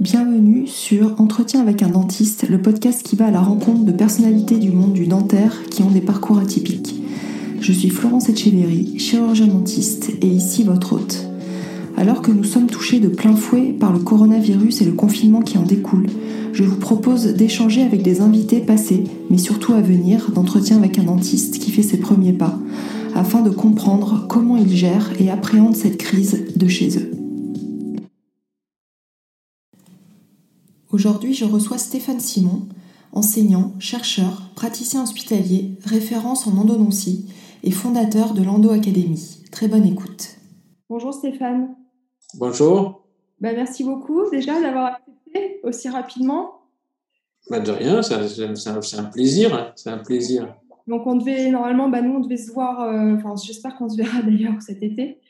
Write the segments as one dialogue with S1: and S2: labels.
S1: Bienvenue sur Entretien avec un dentiste, le podcast qui va à la rencontre de personnalités du monde du dentaire qui ont des parcours atypiques. Je suis Florence Etcheverry, chirurgien dentiste et ici votre hôte. Alors que nous sommes touchés de plein fouet par le coronavirus et le confinement qui en découle, je vous propose d'échanger avec des invités passés, mais surtout à venir, d'entretien avec un dentiste qui fait ses premiers pas, afin de comprendre comment ils gèrent et appréhendent cette crise de chez eux. Aujourd'hui, je reçois Stéphane Simon, enseignant, chercheur, praticien hospitalier, référence en endodontie et fondateur de l'Endo Academy. Très bonne écoute. Bonjour Stéphane.
S2: Bonjour.
S1: Ben, merci beaucoup déjà d'avoir accepté aussi rapidement.
S2: Ben, de rien, c'est un, plaisir. Hein, c'est un plaisir.
S1: Donc on devait, normalement, ben, nous on devait se voir, euh, enfin j'espère qu'on se verra d'ailleurs cet été.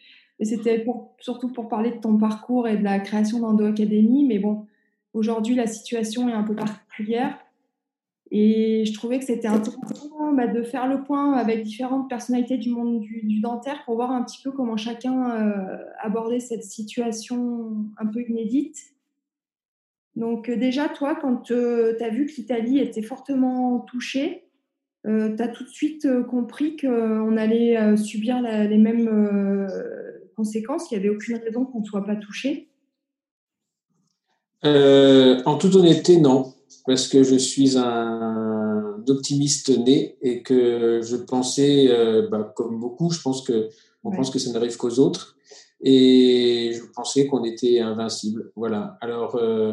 S1: Et c'était surtout pour parler de ton parcours et de la création d'Endo Academy. Mais bon, Aujourd'hui, la situation est un peu particulière. Et je trouvais que c'était intéressant bah, de faire le point avec différentes personnalités du monde du, dentaire pour voir un petit peu comment chacun euh, abordait cette situation un peu inédite. Donc euh, déjà, toi, quand euh, tu as vu que l'Italie était fortement touchée, tu as tout de suite compris qu'on allait subir les mêmes conséquences, qu'il n'y avait aucune raison qu'on ne soit pas touché.
S2: Euh, en toute honnêteté, non, parce que je suis un optimiste né et que je pensais, euh, bah, comme beaucoup, je pense que on pense que ça n'arrive qu'aux autres et je pensais qu'on était invincible. Voilà. Alors, euh,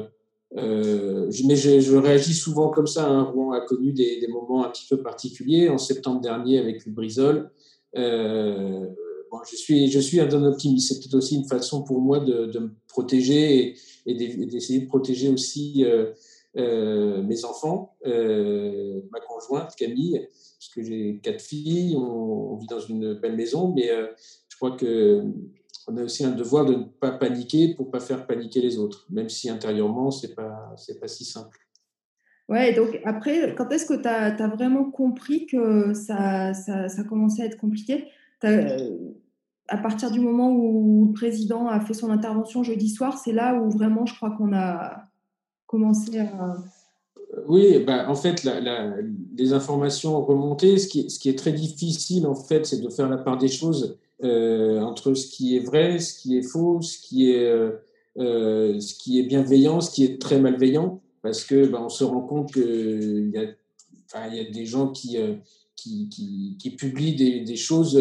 S2: euh mais je, je, réagis souvent comme ça. Hein. Rouen a connu des, des, moments un petit peu particuliers. En septembre dernier, avec le Brisol, euh, bon, je suis, je suis un optimiste. C'est aussi une façon pour moi de, de me protéger et, et d'essayer de protéger aussi euh, euh, mes enfants, euh, ma conjointe Camille, parce que j'ai quatre filles, on, vit dans une belle maison, mais je crois que on a aussi un devoir de ne pas paniquer pour pas faire paniquer les autres, même si intérieurement c'est pas pas si simple.
S1: Ouais, donc après, quand est-ce que tu as, vraiment compris que ça, ça, commençait à être compliqué? À partir du moment où le président a fait son intervention jeudi soir, c'est là où vraiment je crois qu'on a commencé à...
S2: Oui, bah, en fait, les informations remontées, ce qui, est très difficile, en fait, c'est de faire la part des choses euh, entre ce qui est vrai, ce qui est faux, ce qui est, euh, euh, bienveillant, ce qui est très malveillant, parce que bah, on se rend compte qu'il y, a, des gens qui, publient des choses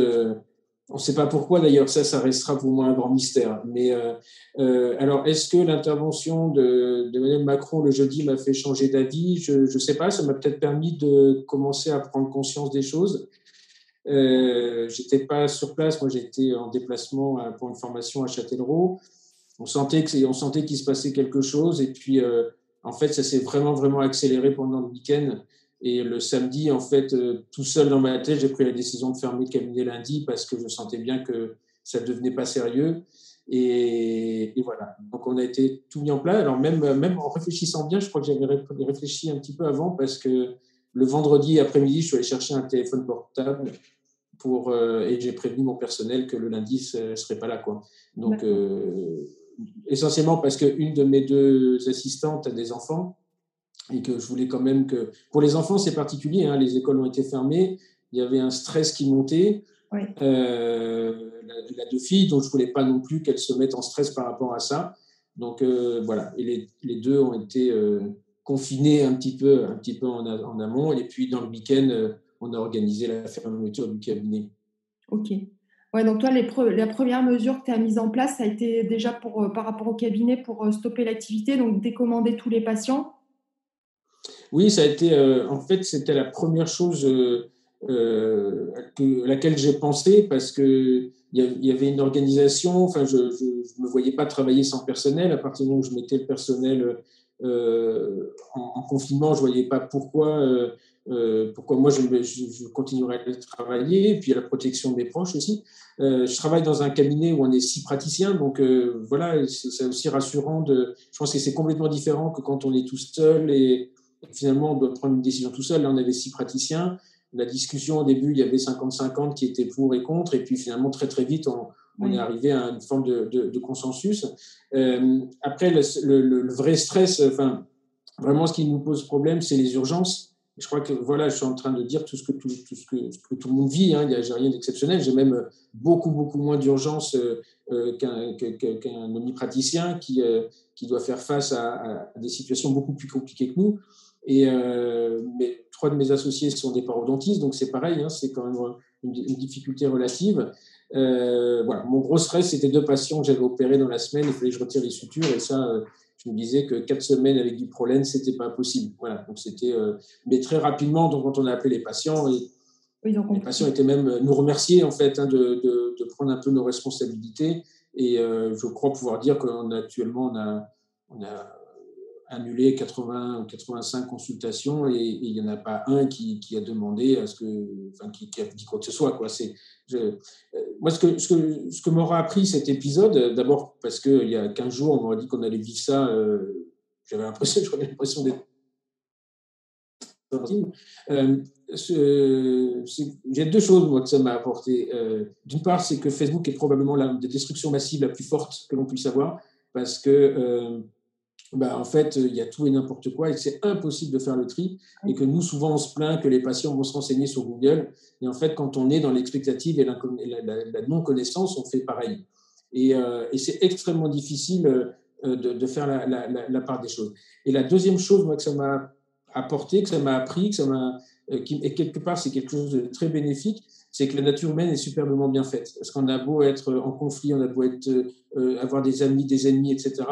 S2: on ne sait pas pourquoi d'ailleurs, ça, ça restera pour moi un grand mystère. Mais euh, euh, alors, est-ce que l'intervention de, de Mme Macron le jeudi m'a fait changer d'avis? Je ne sais pas, ça m'a peut-être permis de commencer à prendre conscience des choses. Euh, j'étais pas sur place, moi j'étais en déplacement euh, pour une formation à Châtellerault. On sentait que on sentait qu'il se passait quelque chose et puis euh, en fait ça s'est vraiment vraiment accéléré pendant le week-end. Et le samedi, en fait, euh, tout seul dans ma tête, j'ai pris la décision de fermer le cabinet lundi parce que je sentais bien que ça devenait pas sérieux. Et, voilà. Donc, on a été tout mis en place. Alors, même, même en réfléchissant bien, je crois que j'avais réfléchi un petit peu avant parce que le vendredi après-midi, je suis allé chercher un téléphone portable pour, euh, et j'ai prévenu mon personnel que le lundi, je ne serais pas là. Quoi. Donc, euh, essentiellement parce qu'une de mes deux assistantes a des enfants et que je voulais quand même que... Pour les enfants, c'est particulier, hein, les écoles ont été fermées, il y avait un stress qui montait. Euh, la, deux filles, donc je voulais pas non plus qu'elles se mettent en stress par rapport à ça. Donc euh, voilà, et les, les, deux ont été euh, confinés un petit peu, un petit peu en, en, amont, et puis dans le week-end, on a organisé la fermeture du cabinet.
S1: Ok. Ouais, donc toi, les la première mesure que tu as mise en place, ça a été déjà pour, par rapport au cabinet pour stopper l'activité, donc décommander tous les patients?
S2: Oui, ça a été. Euh, en fait, c'était la première chose euh, euh, à laquelle j'ai pensé parce que il y avait une organisation. Enfin, je ne me voyais pas travailler sans personnel. À partir du moment où je mettais le personnel en, confinement, je voyais pas pourquoi. pourquoi moi je, continuerais à travailler, et puis à la protection de mes proches aussi. je travaille dans un cabinet où on est six praticiens, donc voilà, c'est aussi rassurant. Je pense que c'est complètement différent que quand on est tout seul et finalement, on doit prendre une décision tout seul. Là, on avait six praticiens. La discussion, au début, il y avait 50-50 qui étaient pour et contre. Et puis, finalement, très, très vite, on, on est arrivé à une forme de, de, consensus. après, le, le, vrai stress, enfin, vraiment, ce qui nous pose problème, c'est les urgences. Je crois que voilà, je suis en train de dire tout ce que tout, tout ce que, que, tout le monde vit. Hein. Il n'y a rien d'exceptionnel. J'ai même beaucoup beaucoup moins d'urgence qu'un qu'un omnipraticien qui qui doit faire face à, à, des situations beaucoup plus compliquées que nous. Et mais trois de mes associés sont des parodontistes, donc c'est pareil, hein, c'est quand même une, difficulté relative. Euh, voilà, mon gros stress, c'était deux patients que j'avais opérés dans la semaine, il fallait que je retire les sutures, et ça, euh, je me disais que quatre semaines avec du prolène, c'était pas possible. Voilà, donc c'était, euh, mais très rapidement, donc quand on a appelé les patients, et, les patients étaient même nous remercier en fait hein, de, de, de, prendre un peu nos responsabilités, et je crois pouvoir dire qu'actuellement on a, on a annulé 80 ou 85 consultations et il n'y en a pas un qui, a demandé à ce que, enfin, qui, qui, a dit quoi que ce soit. Quoi. C'est, euh, moi, ce que, ce que, ce que m'aura appris cet épisode, d'abord parce qu'il y a 15 jours, on m'aurait dit qu'on allait vivre ça, euh, j'avais l'impression, j'avais l'impression d'être. Euh, j'ai deux choses moi, que ça m'a apporté. D'une part, c'est que Facebook est probablement la des destructions massives la plus forte que l'on puisse avoir parce que bah, en fait, il y a tout et n'importe quoi et que c'est impossible de faire le tri. Et que nous, souvent, on se plaint que les patients vont se renseigner sur Google. Et en fait, quand on est dans l'expectative et la, la, non-connaissance, on fait pareil. Et, euh, et c'est extrêmement difficile euh, de, faire la, part des choses. Et la deuxième chose, moi, que ça m'a apporté, que ça m'a appris, que ça m'a, euh, et quelque part, c'est quelque chose de très bénéfique, c'est que la nature humaine est superbement bien faite. Parce qu'on a beau être en conflit, on a beau être, avoir des amis, des ennemis, etc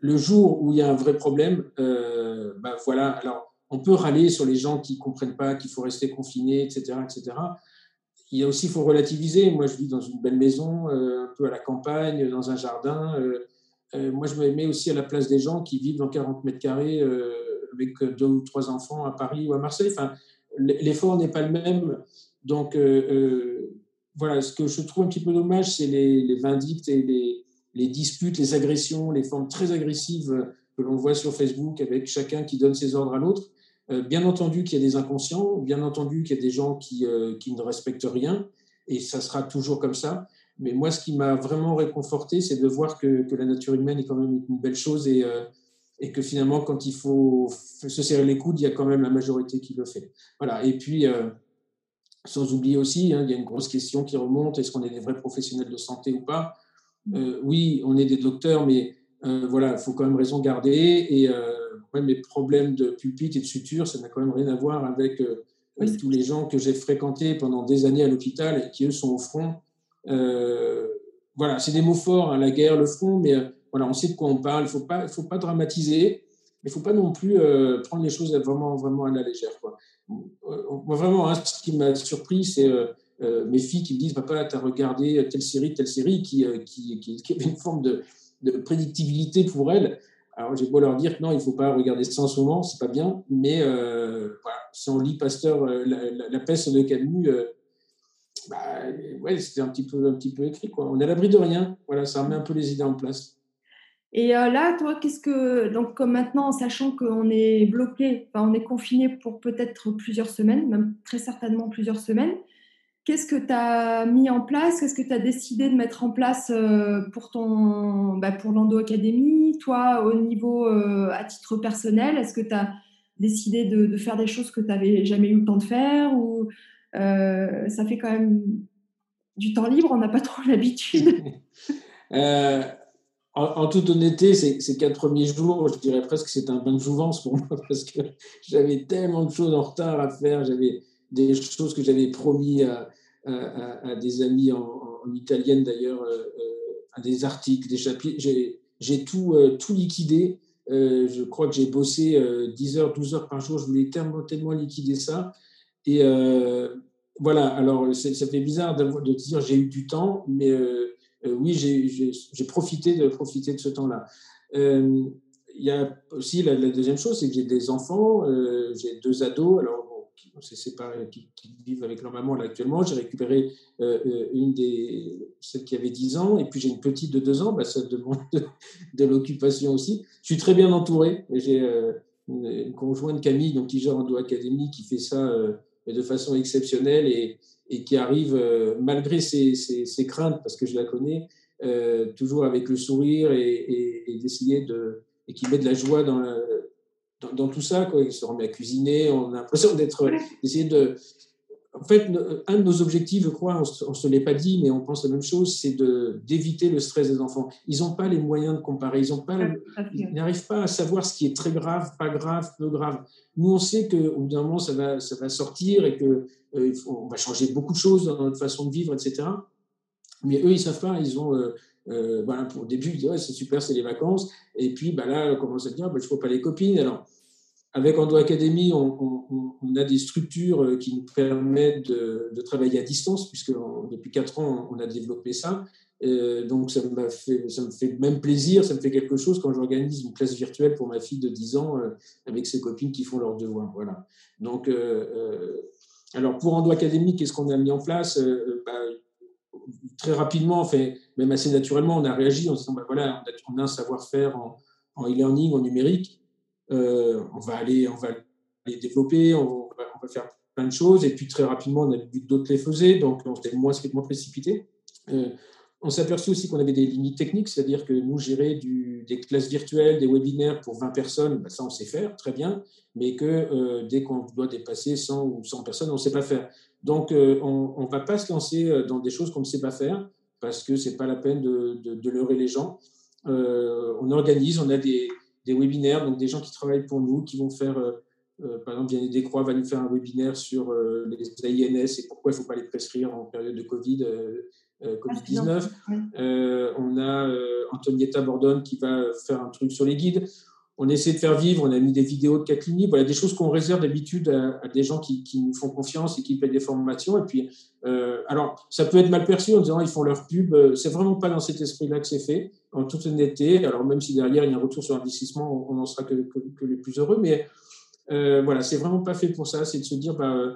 S2: le jour où il y a un vrai problème, bah voilà, alors on peut râler sur les gens qui comprennent pas qu'il faut rester confiné, etc., etc. Il y a aussi, il faut relativiser. Moi, je vis dans une belle maison, euh, un peu à la campagne, dans un jardin. Euh, moi, je me mets aussi à la place des gens qui vivent dans 40 mètres carrés avec deux ou trois enfants à Paris ou à Marseille. Enfin, l'effort n'est pas le même. Donc, voilà, ce que je trouve un petit peu dommage, c'est les, les vindictes et les, les disputes, les agressions, les formes très agressives que l'on voit sur Facebook avec chacun qui donne ses ordres à l'autre. Euh, bien entendu qu'il y a des inconscients, bien entendu qu'il y a des gens qui, euh, qui, ne respectent rien, et ça sera toujours comme ça. Mais moi, ce qui m'a vraiment réconforté, c'est de voir que, que, la nature humaine est quand même une belle chose et, euh, et que finalement, quand il faut se serrer les coudes, il y a quand même la majorité qui le fait. Voilà. Et puis, sans oublier aussi, hein, il y a une grosse question qui remonte est-ce qu'on est des vrais professionnels de santé ou pas? Euh, oui, on est des docteurs, mais euh, voilà, il faut quand même raison garder. Et euh, les problèmes de pulpite et de suture, ça n'a quand même rien à voir avec tous les gens que j'ai fréquentés pendant des années à l'hôpital et qui, eux, sont au front. voilà, c'est des mots forts, hein, la guerre, le front, mais voilà, on sait de quoi on parle. Il ne faut pas, faut pas dramatiser, mais il ne faut pas non plus prendre les choses vraiment, vraiment à la légère. Quoi. Moi, vraiment, hein, ce qui m'a surpris, c'est euh, mes filles qui me disent Papa, tu as regardé telle série, telle série, qui, euh, qui, qui, avait une forme de, de, prédictibilité pour elles. Alors j'ai beau leur dire que non, il ne faut pas regarder ça en ce moment, c'est pas bien, mais euh, si on lit Pasteur, la, peste de Camus, bah, ouais, c'était un petit peu, un petit peu écrit. Quoi. On est à l'abri de rien. Voilà, ça remet un peu les idées en place.
S1: Et là, toi, qu'est-ce que. Donc, comme maintenant, en sachant qu'on est bloqué, on est confiné pour peut-être plusieurs semaines, même très certainement plusieurs semaines, Qu'est-ce que tu as mis en place? Qu'est-ce que tu as décidé de mettre en place euh, pour, ton, bah pour l'Endo Academy? Toi, au niveau euh, à titre personnel, est-ce que tu as décidé de, faire des choses que tu n'avais jamais eu le temps de faire Ou euh, ça fait quand même du temps libre On n'a pas trop l'habitude?
S2: en, toute honnêteté, ces, quatre premiers jours, je dirais presque que c'est un bain de jouvence pour moi parce que j'avais tellement de choses en retard à faire. J'avais des choses que j'avais promis à, à, des amis en, italienne d'ailleurs, euh, euh, des articles, des chapitres. J'ai tout, euh, tout liquidé. je crois que j'ai bossé 10 heures, 12 heures par jour. Je voulais tellement, tellement liquider ça. Et voilà, alors ça fait bizarre de dire j'ai eu du temps, mais oui, j'ai profité de, profiter de ce temps-là. il y a aussi la, la deuxième chose, c'est que j'ai des enfants, j'ai deux ados. Alors, qui, qui, vivent avec leur maman là actuellement. J'ai récupéré euh, euh, une des celles qui avait 10 ans, et puis j'ai une petite de 2 ans. Bah, ça demande de, l'occupation aussi. Je suis très bien entouré. J'ai euh, une, conjointe Camille, donc qui gère Endo Academy, qui fait ça mais de façon exceptionnelle et, et qui arrive, euh, malgré ses, ses, craintes, parce que je la connais, euh, toujours avec le sourire et, et, d'essayer de. et qui met de la joie dans, dans, tout ça. Quoi. Il se remet à cuisiner, on a l'impression d'être. d'essayer de. En fait, un de nos objectifs, je crois, on ne se l'est pas dit, mais on pense la même chose, c'est de, d'éviter le stress des enfants. Ils n'ont pas les moyens de comparer, ils n'arrivent pas à savoir ce qui est très grave, pas grave, peu grave. Nous, on sait qu'au bout d'un moment, ça va, ça va sortir et que euh, on va changer beaucoup de choses dans notre façon de vivre, etc. Mais eux, ils savent pas. Ils ont, euh, euh, voilà, pour début, ils disent ouais, c'est super, c'est les vacances. Et puis bah, là, on commence à dire bah, je ne vois pas les copines. Alors, avec Ando Academy, on, a des structures qui nous permettent de, travailler à distance, puisque depuis quatre ans, on a développé ça. donc, ça, fait, ça me fait même plaisir, ça me fait quelque chose quand j'organise une classe virtuelle pour ma fille de 10 ans avec ses copines qui font leurs devoirs. Voilà. Donc, alors, pour Ando Academy, qu'est-ce qu'on a mis en place? Euh, euh, bah, Très rapidement, même assez naturellement, on a réagi en disant bah, voilà, on a, un savoir-faire en e-learning, en, numérique. Euh, on, va aller, on va les développer, on va, faire plein de choses. Et puis, très rapidement, on a vu que d'autres les faisaient, donc on s'était moins, moins précipité. On s'est aperçu aussi qu'on avait des limites techniques, c'est-à-dire que nous, gérer des classes virtuelles, des webinaires pour 20 personnes, ben ça, on sait faire, très bien, mais que euh, dès qu'on doit dépasser 100 ou 100 personnes, on ne sait pas faire. Donc, euh, on ne va pas se lancer euh, dans des choses qu'on ne sait pas faire, parce que ce n'est pas la peine de, de, leurrer les gens. on organise, on a des, des, webinaires, donc des gens qui travaillent pour nous, qui vont faire... par exemple, Vianney Descroix va nous faire un webinaire sur les AINS et pourquoi il ne faut pas les prescrire en période de Covid. Euh, ah, Covid-19. Euh, on a euh, Antonietta Bordone qui va faire un truc sur les guides. On essaie de faire vivre, on a mis des vidéos de Catlini, voilà, des choses qu'on réserve d'habitude à, des gens qui, nous font confiance et qui payent des formations. Et puis, alors, ça peut être mal perçu en disant ils font leur pub. C'est vraiment pas dans cet esprit-là que c'est fait, en toute honnêteté. Alors, même si derrière il y a un retour sur investissement, on n'en sera que, que, les plus heureux. Mais voilà, c'est vraiment pas fait pour ça. C'est de se dire, bah,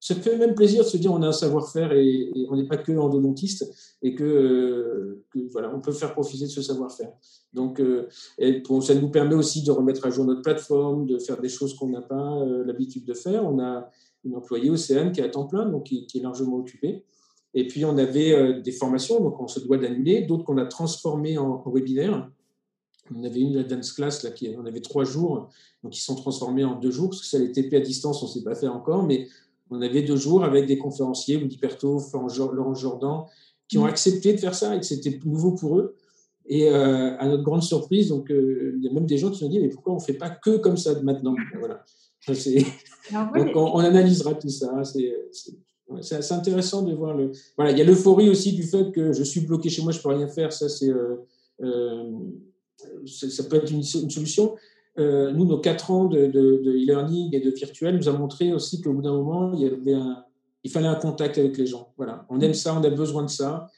S2: ça fait même plaisir de se dire on a un savoir-faire et, on n'est pas que endodontiste et que, voilà, on peut faire profiter de ce savoir-faire. Donc, euh, et ça nous permet aussi de remettre à jour notre plateforme, de faire des choses qu'on n'a pas euh, l'habitude de faire. On a une employée Océane qui est à temps plein, donc qui, est largement occupée. Et puis, on avait euh, des formations, donc on se doit d'annuler, d'autres qu'on a transformées en, webinaire. On avait une dance class, là, qui, on avait trois jours, donc qui sont transformés en deux jours, parce que ça, les TP à distance, on ne sait pas faire encore, mais on avait deux jours avec des conférenciers, Woody Perto, Laurent Jordan, qui ont mm. accepté de faire ça et que c'était nouveau pour eux. Et euh, à notre grande surprise, donc euh, il y a même des gens qui ont dit mais pourquoi on ne fait pas que comme ça maintenant? Voilà. donc on, analysera tout ça. C'est intéressant de voir le. Voilà, il y a l'euphorie aussi du fait que je suis bloqué chez moi, je peux rien faire. Ça c'est euh, ça peut être une, une solution. Euh, nous, nos quatre ans de e-learning et de virtuel nous a montré aussi qu'au bout d'un moment, il, y avait il fallait un contact avec les gens. Voilà. On aime ça, on a besoin de ça.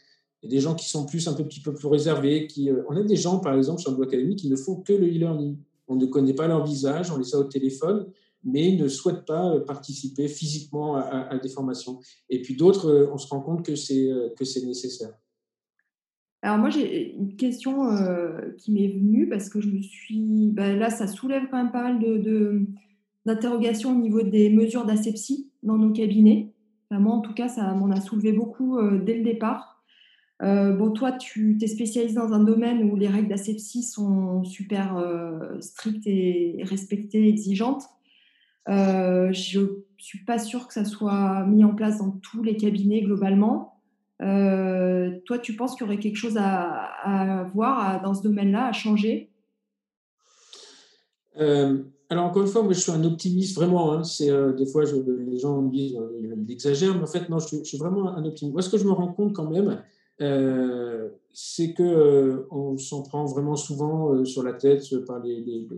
S2: Il y a des gens qui sont plus un peu, petit peu plus réservés. Qui, euh, on a des gens, par exemple, sur le Academy, qui ne font que le e-learning. On ne connaît pas leur visage, on les a au téléphone, mais ne souhaitent pas euh, participer physiquement à, à des formations. Et puis d'autres, on se rend compte que c'est nécessaire.
S1: Alors moi, j'ai une question euh, qui m'est venue parce que je me suis... Ben là, ça soulève quand même pas mal d'interrogations de, au niveau des mesures d'asepsie dans nos cabinets. moi, en tout cas, ça m'en a soulevé beaucoup euh, dès le départ. Euh, bon, toi, tu t'es spécialisé dans un domaine où les règles d'asepsie sont super strictes et respectées, exigeantes. je ne suis pas sûre que ça soit mis en place dans tous les cabinets globalement. Euh, toi, tu penses qu'il y aurait quelque chose à, voir dans ce domaine-là, à changer?
S2: Euh, alors encore une fois, moi je suis un optimiste vraiment. Hein. euh, des fois les gens me disent il exagère, mais en fait non, je, je, suis vraiment un optimiste. Moi, ce que je me rends compte quand même, c'est que euh, on s'en prend vraiment souvent euh, sur la tête par les,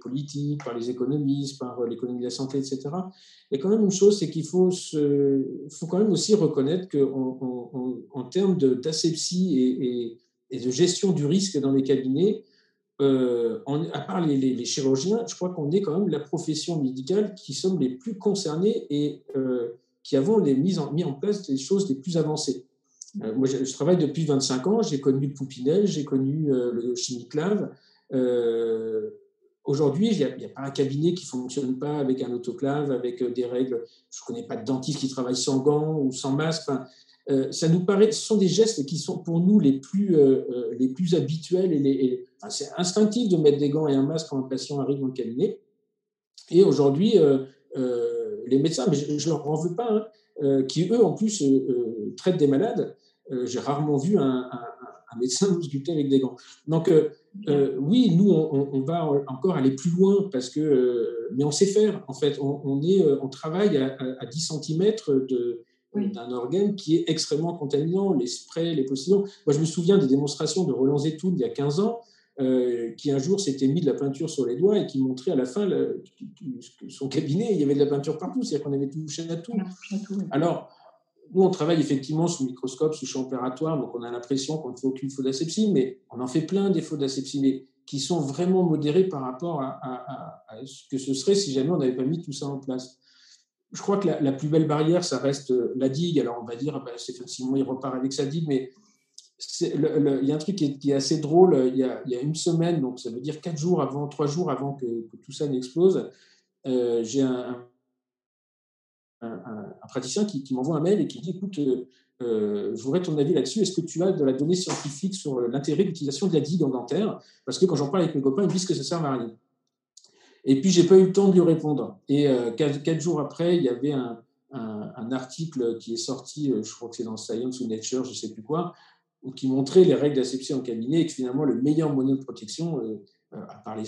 S2: politiques, par les économistes, par l'économie de la santé, etc. Il y a quand même une chose, c'est qu'il faut, se, faut quand même aussi reconnaître qu'en en termes d'asepsie et, de gestion du risque dans les cabinets, à part les, chirurgiens, je crois qu'on est quand même la profession médicale qui sommes les plus concernés et qui avons les mis en, mis en place les choses les plus avancées. Euh, moi, je, travaille depuis 25 ans. J'ai connu le Poupinel, j'ai connu euh, le Chimiclave. Euh, Aujourd'hui, il n'y a, pas un cabinet qui ne fonctionne pas avec un autoclave, avec des règles. Je ne connais pas de dentiste qui travaille sans gants ou sans masque. ça nous paraît, ce sont des gestes qui sont pour nous les plus, les plus habituels. Et, c'est instinctif de mettre des gants et un masque quand un patient arrive dans le cabinet. Et aujourd'hui, les médecins, mais je ne leur en veux pas, hein, qui eux en plus traitent des malades, j'ai rarement vu un, un médecin sculpter avec des gants. Donc, euh, euh, oui, nous, on, va encore aller plus loin parce que, euh, mais on sait faire. En fait, on, est, on travaille à, 10 cm de, d'un organe qui est extrêmement contaminant, les sprays, les positions. Moi, je me souviens des démonstrations de Roland Zetoun il y a 15 ans, qui un jour s'était mis de la peinture sur les doigts et qui montrait à la fin son cabinet, il y avait de la peinture partout, c'est-à-dire qu'on avait touché à tout. Alors, nous, on travaille effectivement sous microscope, sous champ opératoire, donc on a l'impression qu'on ne fait aucune faute d'asepsie, mais on en fait plein des fautes d'asepsie, mais qui sont vraiment modérées par rapport à, ce que ce serait si jamais on n'avait pas mis tout ça en place. Je crois que la, plus belle barrière, ça reste euh, la digue. Alors on va dire, bah, Stéphane Simon, il repart avec sa digue, mais il y a un truc qui est, assez drôle. Il y, a, une semaine, donc ça veut dire quatre jours avant, trois jours avant que, tout ça n'explose, euh, j'ai un, praticien qui, m'envoie un mail et qui dit écoute, euh, euh, je voudrais ton avis là-dessus. Est-ce que tu as de la donnée scientifique sur l'intérêt d'utilisation de la digue en dentaire? Parce que quand j'en parle avec mes copains, ils me disent que ça sert à rien. Et puis, j'ai pas eu le temps de lui répondre. Et euh, quatre, jours après, il y avait un, article qui est sorti, je crois que c'est dans Science ou Nature, je ne sais plus quoi, qui montrait les règles d'asepsie en cabinet et que finalement, le meilleur moyen de protection, à part les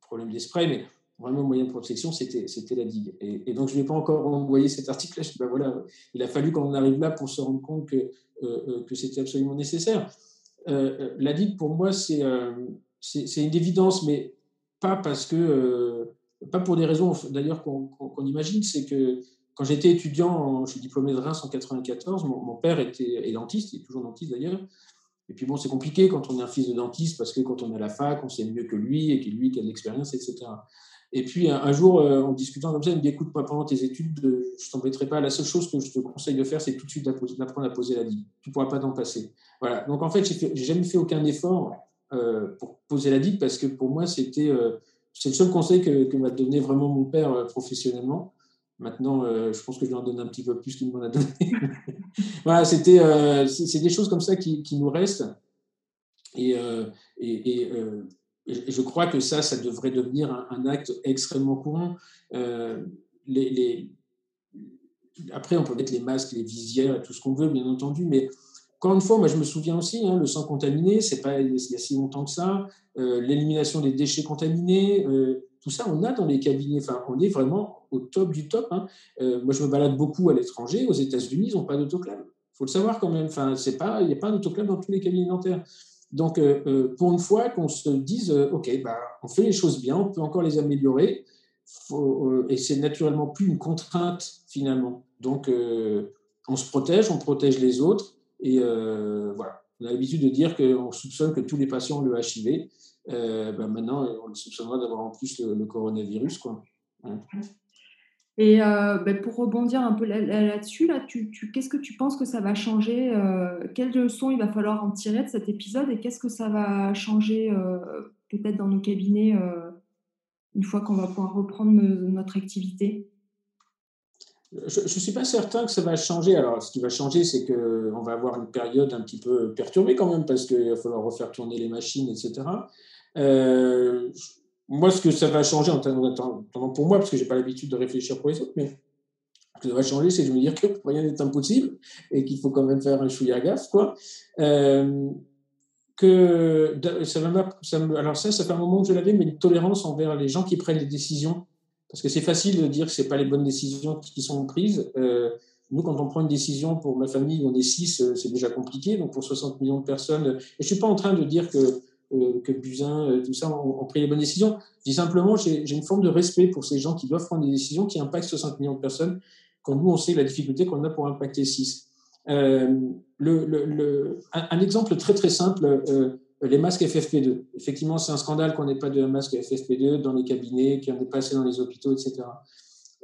S2: problèmes des mais vraiment moyen de protection, c'était, la digue. Et, donc, je n'ai pas encore envoyé cet article-là. Ben voilà, il a fallu qu'on arrive là pour se rendre compte que, euh, euh, que c'était absolument nécessaire. Euh, la digue, pour moi, c'est, une évidence, mais pas parce que, pas pour des raisons d'ailleurs qu'on, imagine. C'est que quand j'étais étudiant, je suis diplômé de Reims en 94, mon, père était est dentiste, il est toujours dentiste d'ailleurs. Et puis bon, c'est compliqué quand on est un fils de dentiste parce que quand on est à la fac, on sait mieux que lui et que lui qui a de l'expérience, etc. Et puis un, jour, euh, en discutant comme ça, il me dit écoute, moi, pendant tes études, je t'embêterai pas. La seule chose que je te conseille de faire, c'est tout de suite d'apprendre à poser la digue. Tu ne pourras pas t'en passer. Voilà. Donc en fait, j'ai jamais fait aucun effort euh, pour poser la digue parce que pour moi, c'était euh, c'est le seul conseil que, m'a donné vraiment mon père professionnellement. Maintenant, je pense que je en donne un petit peu plus qu'il m'en a donné. voilà, c'était c'est des choses comme ça qui, nous restent. Et, et, et je crois que ça, ça devrait devenir un, acte extrêmement courant. Euh, Après, on peut mettre les masques, les visières tout ce qu'on veut, bien entendu, mais encore une fois, moi je me souviens aussi, hein, le sang contaminé, c'est pas il y a si longtemps que ça, euh, l'élimination des déchets contaminés, euh, tout ça, on a dans les cabinets. Enfin, on est vraiment au top du top. Hein. moi, je me balade beaucoup à l'étranger. Aux États-Unis, ils n'ont pas d'autoclave. Il faut le savoir quand même. Enfin, c'est pas, il n'y a pas d'autoclave dans tous les cabinets dentaires. Donc, euh, euh, pour une fois qu'on se dise, euh, OK, bah, on fait les choses bien, on peut encore les améliorer, et c'est naturellement plus une contrainte finalement. Donc, on se protège, on protège les autres, et voilà. On a l'habitude de dire qu'on soupçonne que tous les patients ont le HIV. Bah, maintenant, on le soupçonnera d'avoir en plus le, coronavirus. Quoi.
S1: Et euh, ben, pour rebondir un peu là-dessus, là, tu, qu'est-ce que tu penses que ça va changer euh, Quelles leçons il va falloir en tirer de cet épisode et qu'est-ce que ça va changer euh, peut-être dans nos cabinets une fois qu'on va pouvoir reprendre notre activité?
S2: Je ne suis pas certain que ça va changer. Alors, ce qui va changer, c'est qu'on va avoir une période un petit peu perturbée quand même, parce qu'il va falloir refaire tourner les machines, etc. Euh, moi, ce que ça va changer en attendant pour moi, parce que je n'ai pas l'habitude de réfléchir pour les autres, mais ce que ça va changer, c'est de me dire que rien n'est impossible et qu'il faut quand même faire un chouïa gaffe, quoi. Euh, que ça ça alors ça, ça fait un moment que je l'avais, mais une tolérance envers les gens qui prennent les décisions, parce que c'est facile de dire que c'est pas les bonnes décisions qui sont prises. Euh, nous, quand on prend une décision pour ma famille, on est six, euh, c'est déjà compliqué. Donc pour 60 millions de personnes, et je suis pas en train de dire que euh, que Buzyn, euh, tout ça, ont, pris les bonnes décisions. Je dis simplement, j'ai une forme de respect pour ces gens qui doivent prendre des décisions qui impactent 60 millions de personnes, quand nous, on sait la difficulté qu'on a pour impacter 6. Le, un, exemple très très simple, les masques FFP2. Effectivement, c'est un scandale qu'on n'ait pas de masques FFP2 dans les cabinets, qu'il n'y en ait pas assez dans les hôpitaux, etc.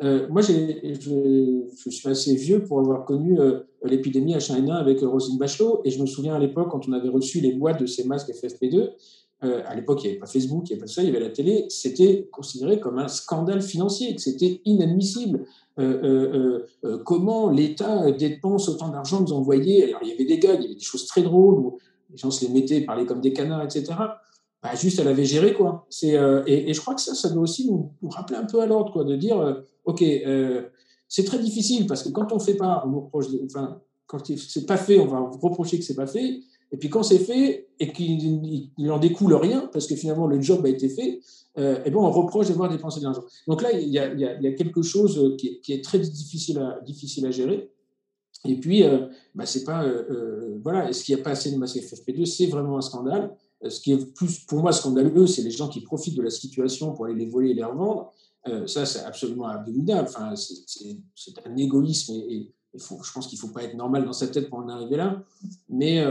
S2: Euh, moi, je, suis assez vieux pour avoir connu euh, l'épidémie H1N1 avec Rosine Bachelot, et je me souviens à l'époque, quand on avait reçu les boîtes de ces masques FFP2, à l'époque, il n'y avait pas Facebook, il n'y avait pas ça, il y avait la télé, c'était considéré comme un scandale financier, que c'était inadmissible. comment l'État dépense autant d'argent nous envoyer Alors, il y avait des gars, il y avait des choses très drôles les gens se les mettaient, parlaient comme des canards, etc. Bah, juste, elle avait géré, quoi. C'est, et, je crois que ça, ça doit aussi nous, rappeler un peu à l'ordre, quoi, de dire, OK, c'est très difficile parce que quand on ne fait pas, on reproche, enfin, quand c'est pas fait, on va vous reprocher que c'est pas fait. Et puis quand c'est fait et qu'il n'en découle rien, parce que finalement le job a été fait, euh, et ben on reproche d'avoir dépensé de l'argent. Donc là, il y, a, quelque chose qui est, très difficile à gérer. Et puis, euh, bah, c'est pas, euh, euh voilà, est-ce qu'il n'y a pas assez de masse FFP2 C'est vraiment un scandale. Euh, ce qui est plus, pour moi, scandaleux, c'est les gens qui profitent de la situation pour aller les voler et les revendre. Ça, c'est absolument abominable. Enfin, c'est un égoïsme et, je pense qu'il ne faut pas être normal dans sa tête pour en arriver là. Mais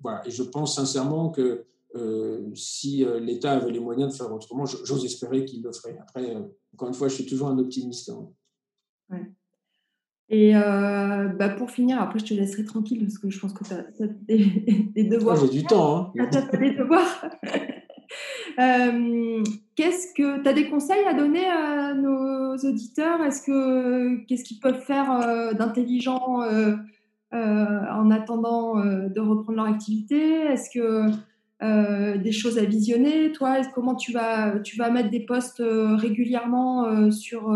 S2: voilà, et je pense sincèrement que si l'État avait les moyens de faire autrement, j'ose espérer qu'il le ferait. Après, encore une fois, je suis toujours un optimiste.
S1: Hein. Et bah, pour finir, après je te laisserai tranquille parce que je pense que tu as, des, devoirs.
S2: J'ai du temps. Hein.
S1: Tu as, des devoirs. Euh, qu'est-ce que tu as des conseils à donner à nos auditeurs? Est-ce que qu'est-ce qu'ils peuvent faire euh, d'intelligent euh, en attendant de reprendre leur activité? Est-ce que des choses à visionner? Toi, comment tu vas tu vas mettre des posts régulièrement sur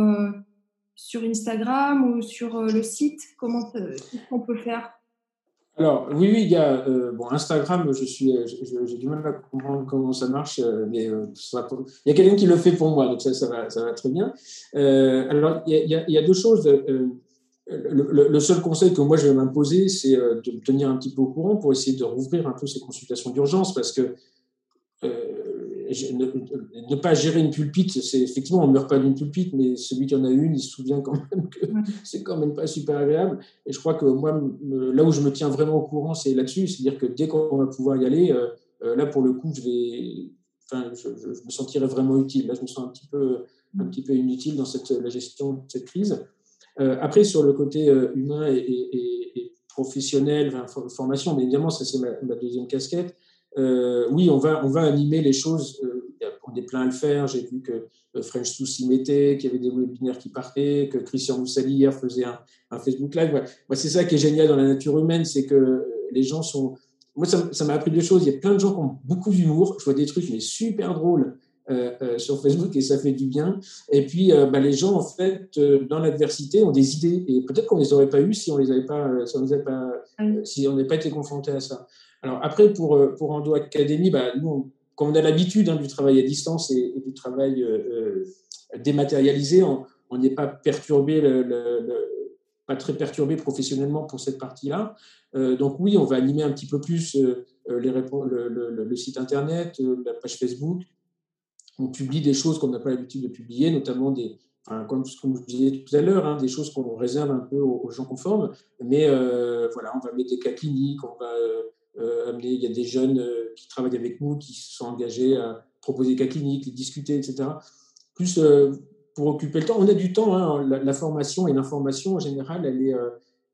S1: sur Instagram ou sur le site Comment qu'on peut faire?
S2: Alors, oui, oui, il y a euh, bon, Instagram, je suis, euh, j'ai du mal à comprendre comment ça marche, euh, mais il y a quelqu'un qui le fait pour moi, donc ça, ça, va, ça va très bien. alors, il y, a, il y, a, deux choses. Le, le, seul conseil que moi je vais m'imposer, c'est de me tenir un petit peu au courant pour essayer de rouvrir un peu ces consultations d'urgence, parce que ne, pas gérer une pulpite, c'est effectivement, on ne meurt pas d'une pulpite, mais celui qui en a une, il se souvient quand même que c'est quand même pas super agréable. Et je crois que moi, là où je me tiens vraiment au courant, c'est là-dessus. C'est-à-dire que dès qu'on va pouvoir y aller, euh, euh, là, pour le coup, je vais. Enfin, je, me sentirai vraiment utile. Là, je me sens un petit peu, un petit peu inutile dans cette, la gestion de cette crise. Euh, après, sur le côté humain et, professionnel, formation, mais évidemment, ça, c'est ma, deuxième casquette. Euh, oui, on va, on va animer les choses. Euh, on est plein à le faire. J'ai vu que euh, French Sous s'y mettait, qu'il y avait des webinaires qui partaient, que Christian Moussali hier faisait un, Facebook Live. Moi, c'est ça qui est génial dans la nature humaine, c'est que les gens sont. Moi, ça m'a appris deux choses. Il y a plein de gens qui ont beaucoup d'humour. Je vois des trucs mais super drôles sur Facebook et ça fait du bien. Et puis, bah, les gens, en fait, dans l'adversité, ont des idées et peut-être qu'on les aurait pas eues si on les avait pas, si on les avait pas, si on n'avait pas été confronté à ça. Alors après, pour, euh, pour Academy, bah, nous, comme on a l'habitude hein, du travail à distance et, du travail euh, euh, dématérialisé, on n'est pas perturbé, pas très perturbé professionnellement pour cette partie-là. donc oui, on va animer un petit peu plus le, site internet, la page Facebook. On publie des choses qu'on n'a pas l'habitude de publier, notamment des, comme, ce que je disais tout à l'heure, hein, des choses qu'on réserve un peu aux, gens conformes. Mais voilà, on va mettre des cas cliniques, on va amener. Il y a des jeunes euh, qui travaillent avec nous, qui se sont engagés à proposer des cas cliniques, discuter, etc. Plus euh, pour occuper le temps. On a du temps. Hein. La, formation et l'information en général, elle est,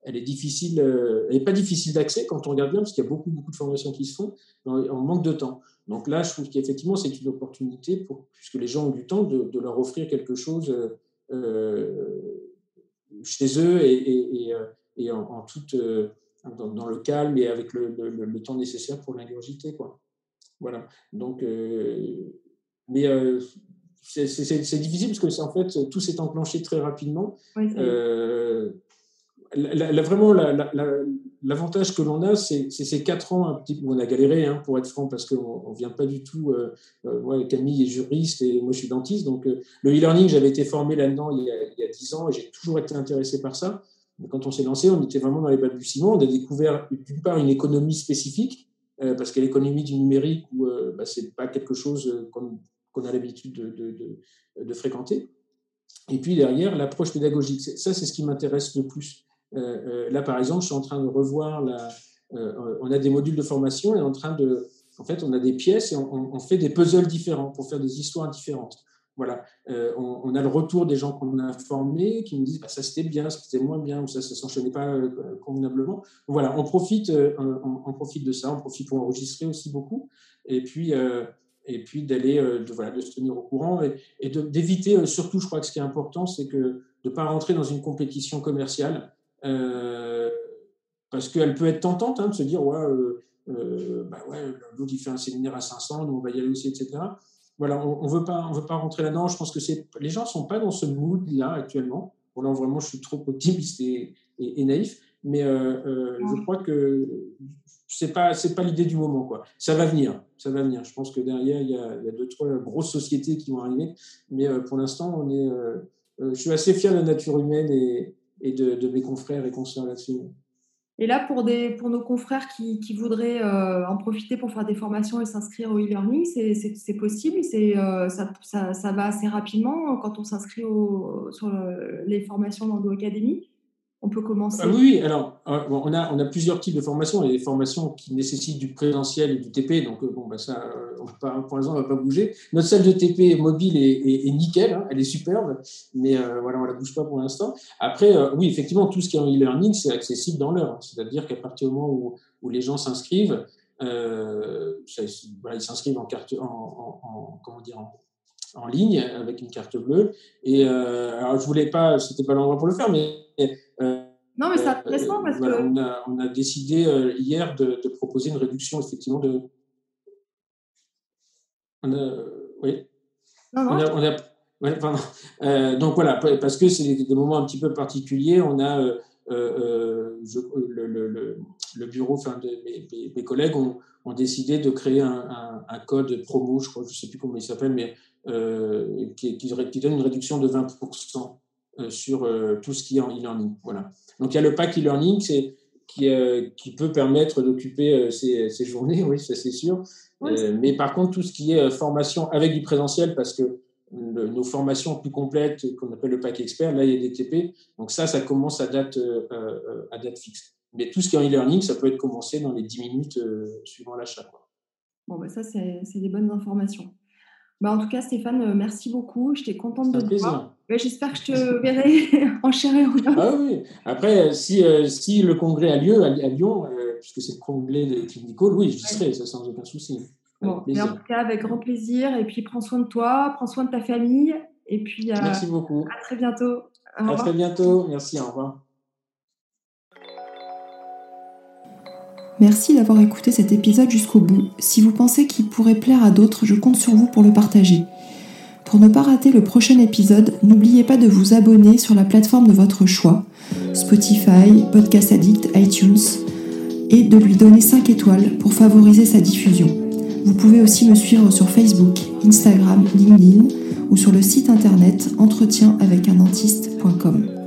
S2: elle est difficile. elle n'est pas difficile d'accès quand on regarde bien, parce qu'il y a beaucoup, beaucoup de formations qui se font. On manque de temps. Donc là, je trouve qu'effectivement, c'est une opportunité, pour, puisque les gens ont du temps, de, leur offrir quelque chose chez eux et, en, toute dans, le calme et avec le, le, temps nécessaire pour l'ingurgiter. Quoi. Voilà. Donc, euh, mais euh, c'est difficile parce que en fait, tout s'est enclenché très rapidement. Euh, vraiment, l'avantage que l'on a, c'est ces quatre ans, un petit, où on a galéré, hein, pour être franc, parce qu'on ne vient pas du tout. Camille est juriste et moi, je suis dentiste. Donc, le e-learning, j'avais été formé là-dedans il, il, y a dix ans et j'ai toujours été intéressé par ça quand on s'est lancé, on était vraiment dans les balbutiements. On a découvert d'une part une économie spécifique, euh, parce que l'économie du numérique, euh, bah, ce n'est pas quelque chose euh, qu'on a l'habitude de, fréquenter. Et puis derrière, l'approche pédagogique. Ça, c'est ce qui m'intéresse le plus. là, par exemple, je suis en train de revoir, on a des modules de formation et en train de, en fait, on a des pièces et on fait des puzzles différents pour faire des histoires différentes. Voilà, on, a le retour des gens qu'on a formés qui nous disent bah, ça c'était bien, ça c'était moins bien, ou ça ne s'enchaînait pas convenablement. Voilà, on profite, on, profite de ça, on profite pour enregistrer aussi beaucoup, et puis, et puis d'aller, de, voilà, de se tenir au courant et, d'éviter, surtout, je crois que ce qui est important, c'est que de ne pas rentrer dans une compétition commerciale. parce qu'elle peut être tentante hein, de se dire ouais, euh, bah ouais, l'autre il fait un séminaire à 500, nous on va y aller aussi, etc. Voilà, on ne veut pas, on veut pas rentrer là-dedans. Je pense que c'est, les gens sont pas dans ce mood-là actuellement. Bon là vraiment, je suis trop optimiste et, et, naïf, mais euh, euh, je crois que c'est pas, c'est pas l'idée du moment quoi. Ça va venir, ça va venir. Je pense que derrière il y a, il y a deux trois grosses sociétés qui vont arriver, mais pour l'instant on est, je suis assez fier de la nature humaine et, et de, de mes confrères et consoeurs là-dessus.
S1: Et là, pour, nos confrères qui, voudraient euh, en profiter pour faire des formations et s'inscrire au e-learning, c'est possible euh, ça, ça, va assez rapidement quand on s'inscrit sur les formations dans Academy on peut commencer
S2: ah Oui, alors euh, on, a, on a plusieurs types de formations. Il y a des formations qui nécessitent du présentiel et du TP, donc euh, bon, bah, ça, euh, pour l'instant, on ne va pas bouger. Notre salle de TP mobile est, nickel, hein, elle est superbe, mais voilà, on ne la bouge pas pour l'instant. Après, oui, effectivement, tout ce qui est en e-learning, c'est accessible dans l'heure. C'est-à-dire qu'à partir du moment où, où les gens s'inscrivent, ils s'inscrivent en en, en, comment dire, en, ligne avec une carte bleue. Et alors, je voulais pas, c'était pas l'endroit pour le faire, mais
S1: non, mais c'est intéressant parce que.
S2: On a, on a décidé euh, hier de, de, proposer une réduction, effectivement, de. On a, oui.
S1: Non, non.
S2: On a, ouais, pardon. Euh, donc voilà, parce que c'est des moments un petit peu particuliers, on a. Euh, euh je, le, le, le, bureau, enfin, de, mes, mes, collègues ont, ont, décidé de créer un, un, un, code promo, je crois, je ne sais plus comment il s'appelle, mais qui, qui, qui, donne une réduction de 20% sur tout ce qui est en e-learning. Voilà. Donc il y a le pack e-learning qui, euh, qui peut permettre d'occuper euh, ces, ces, journées, oui, ça c'est sûr. Euh, mais par contre, tout ce qui est formation avec du présentiel, parce que nos formations plus complètes, qu'on appelle le pack expert, là il y a des TP. Donc ça, ça commence à date, à date fixe. Mais tout ce qui est en e-learning, ça peut être commencé dans les 10 minutes suivant l'achat.
S1: Bon, bah ça, c'est des bonnes informations. Bah, en tout cas, Stéphane, euh, merci beaucoup. J'étais contente de te voir. J'espère que je te verrai en chair et en
S2: Ah oui. Après, si, euh, si le congrès a lieu à, Lyon, euh, puisque c'est le congrès des clinicaux, oui, j'y serai, ça sans aucun souci.
S1: Bon, mais en tout cas, avec grand plaisir. Et puis, prends soin de toi, prends soin de ta famille. Et puis,
S2: merci beaucoup.
S1: À très bientôt.
S2: à très bientôt. Merci. Au revoir.
S3: Merci d'avoir écouté cet épisode jusqu'au bout. Si vous pensez qu'il pourrait plaire à d'autres, je compte sur vous pour le partager. Pour ne pas rater le prochain épisode, n'oubliez pas de vous abonner sur la plateforme de votre choix, Spotify, Podcast Addict, iTunes, et de lui donner 5 étoiles pour favoriser sa diffusion. Vous pouvez aussi me suivre sur Facebook, Instagram, LinkedIn ou sur le site internet entretien avec un dentiste.com.